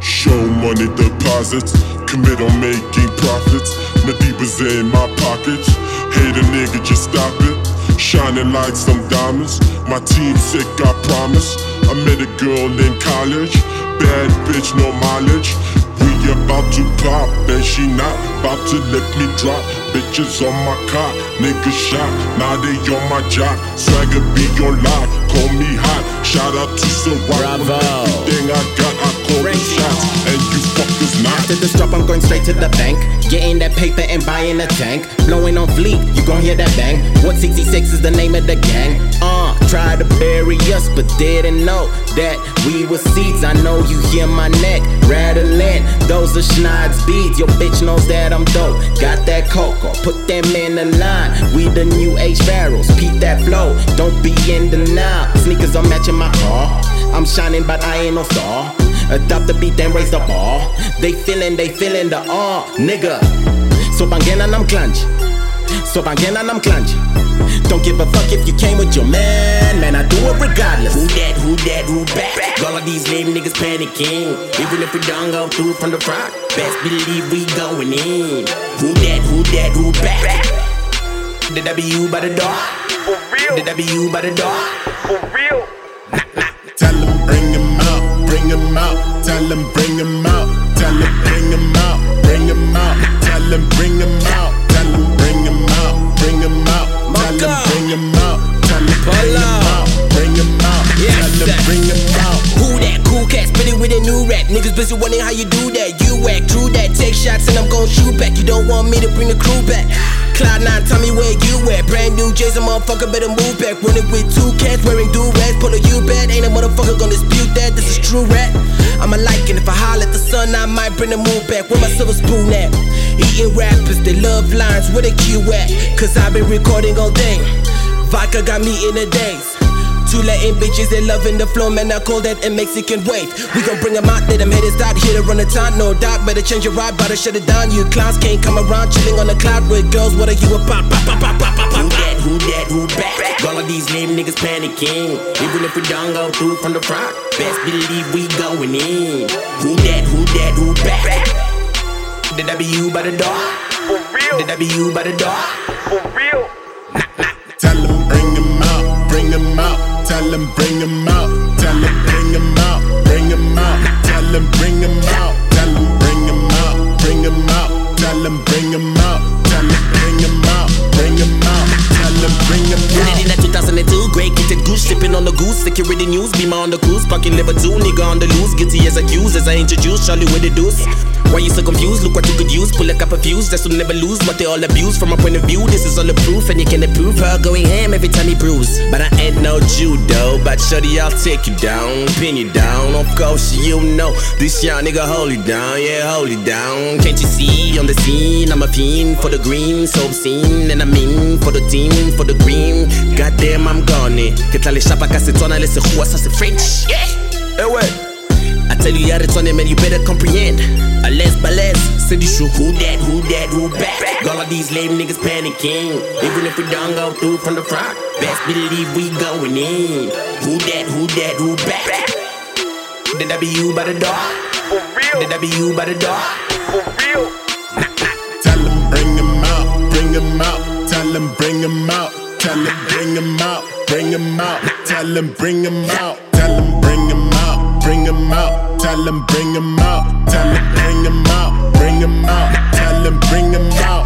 Show money deposits, commit on making profits. Mediba's in my pockets. Hate a nigga, just stop it. Shining like some diamonds. My team sick, I promise. I met a girl in college. Bad bitch, no mileage. About to pop, and she not about to let me drop. Bitches on my cock, nigga shot. Now they on my job. Swagger be on lock, call me hot. Shout out to Ciroc. Bravo. Everything I got, I After this drop, I'm going straight to the bank. Getting that paper and buying a tank. Blowing on fleek, you gon' hear that bang. 166 is the name of the gang. Uh, try to bury us, but didn't know that we were seeds. I know you hear my neck rattling. Those are Schneid's beads. Your bitch knows that I'm dope. Got that cocoa, put them in the line. We the new age barrels. Peep that flow, don't be in denial. Sneakers are matching my car. I'm shining, but I ain't no star. Adopt the beat, then raise the bar. They feelin', they feelin' the awe, nigga. So bangena nam clunge. So bangin' and I'm clunge. Don't give a fuck if you came with your man, man. I do it regardless. Who that, who that, who back? All of these lame niggas panicking. Even if we don't go through from the front, best believe we going in. Who that, who that, who back? Did that be you by the door? For real, Did that be you by the door? for real. Tell him bring him out, bring him out. Tell him bring him out. Tell him bring him out, bring him out. Tell him bring him out. Tell him bring him out, bring him out. Tell him bring him out. Tell him bring him out, bring him out. Tell him bring him out. Who that cool cat spitting with a new rap? Niggas busy wondering how you do that. You act true that. Take shots and I'm gon' shoot back. You don't want me to bring the crew back. Brand new Jason, motherfucker, better move back. Running with two cats, wearing do rags. Pull a you bad. Ain't a motherfucker gonna dispute that. This is true rap. I'm a liking. If I holler at the sun, I might bring the move back. Where my silver spoon at? Eating rappers, they love lines. Where the Q at? Cause I've been recording all day. Vodka got me in a days. Two Latin bitches, they loving the flow, man. I call that a Mexican wave. We gon' bring them out, let them haters stop. Here to run the time, no doubt. Better change your ride, better shut it down. You clowns can't come around, chilling on the cloud with girls. What are you about? Pop, pop, pop, pop, pop, pop. Who that, who that, who back? All of these lame niggas panicking. Even if we don't go through from the front, best believe we going in. Who that, who that, who back? Did that be you by the door? For real, Did that be you by the door? for real. Tell him Tell him Tell him bring him out. Tell him bring him out, bring him out. Tell him bring him out. Tell him bring him out, bring him out. Tell him bring him out. Tell him bring him out, bring him out. Tell him bring him Put it in out. that 2002, great kitted goose, sipping on the goose, security news, beamer on the cruise, parking level two, nigga on the loose, guilty as accused as I introduce Charlie with the deuce. Why you so confused? Look what you could use, pull a couple fuse, just to never lose what they all abuse. From my point of view, this is all the proof, and you can approve her going ham every time he bruise. But I ain't no judo, but shorty, I'll take you down, pin you down. Of course, you know this young nigga hold you down, yeah, hold you down. Can't you see on the scene? I'm a fiend for the green, so obscene, and I mean for the team, for the green. Goddamn, I'm gone. Que t'as les chapas cassées, toi, laisse roi, ça c'est French. Yeah, eh ouais. I tell you how to turn it, man, you better comprehend. A less balance, c'est du show. Who that, who that, who back? All of these lame niggas panicking. Even if we don't go through from the front, best believe we going in. Who that, who that, who back? Be you by the door? For real, be you by the door? for real. Tell him bring him out, bring him out. Tell him bring him out. Bring him out, bring him out. Tell him bring him out. Tell him bring him out, bring him out. Tell him bring him out. Tell him bring him out, bring him out. Tell him bring him out. Tell him bring him out, bring him out. Tell him bring him out.